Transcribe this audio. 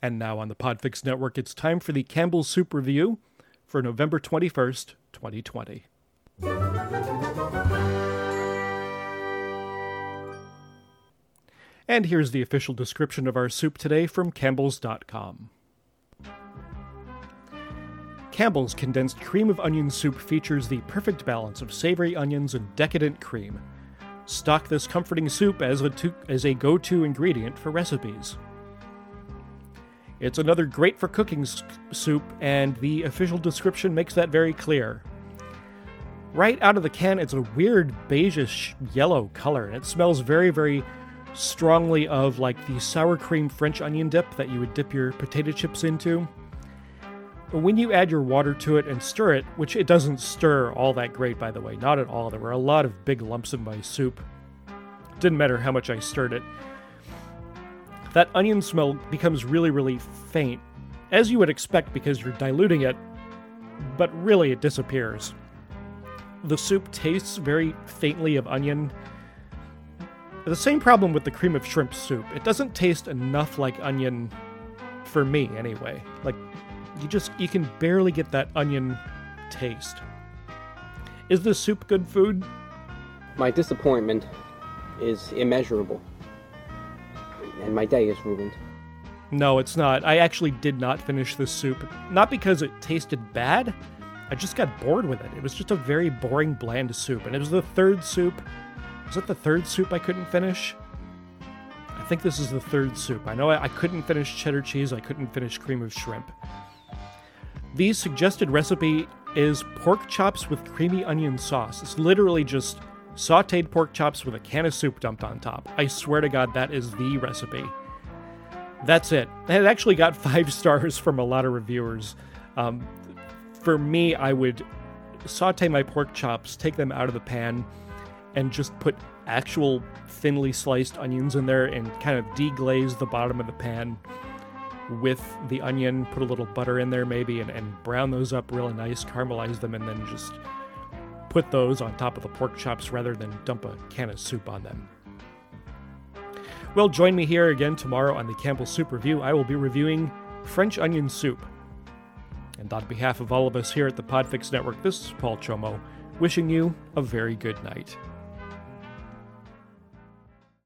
And now on the Podfix Network, it's time for the Campbell's Soup Review for November 21st, 2020. And here's the official description of our soup today from Campbell's.com. Campbell's condensed cream of onion soup features the perfect balance of savory onions and decadent cream. Stock this comforting soup as a, to- as a go to ingredient for recipes. It's another great for cooking soup, and the official description makes that very clear. Right out of the can, it's a weird beigeish yellow color, and it smells very, very strongly of like the sour cream French onion dip that you would dip your potato chips into. When you add your water to it and stir it, which it doesn't stir all that great, by the way, not at all. There were a lot of big lumps in my soup. Didn't matter how much I stirred it. That onion smell becomes really, really faint, as you would expect because you're diluting it, but really it disappears. The soup tastes very faintly of onion. The same problem with the cream of shrimp soup. It doesn't taste enough like onion for me anyway. Like you just you can barely get that onion taste. Is the soup good food? My disappointment is immeasurable. And my day is ruined. No, it's not. I actually did not finish this soup. Not because it tasted bad. I just got bored with it. It was just a very boring, bland soup. And it was the third soup. Was it the third soup I couldn't finish? I think this is the third soup. I know I, I couldn't finish cheddar cheese. I couldn't finish cream of shrimp. The suggested recipe is pork chops with creamy onion sauce. It's literally just sauteed pork chops with a can of soup dumped on top. I swear to God, that is the recipe. That's it. It actually got five stars from a lot of reviewers. Um, for me, I would saute my pork chops, take them out of the pan, and just put actual thinly sliced onions in there and kind of deglaze the bottom of the pan with the onion, put a little butter in there maybe, and, and brown those up really nice, caramelize them, and then just put those on top of the pork chops rather than dump a can of soup on them. Well, join me here again tomorrow on the Campbell Soup Review. I will be reviewing French onion soup. And on behalf of all of us here at the Podfix Network, this is Paul Chomo, wishing you a very good night.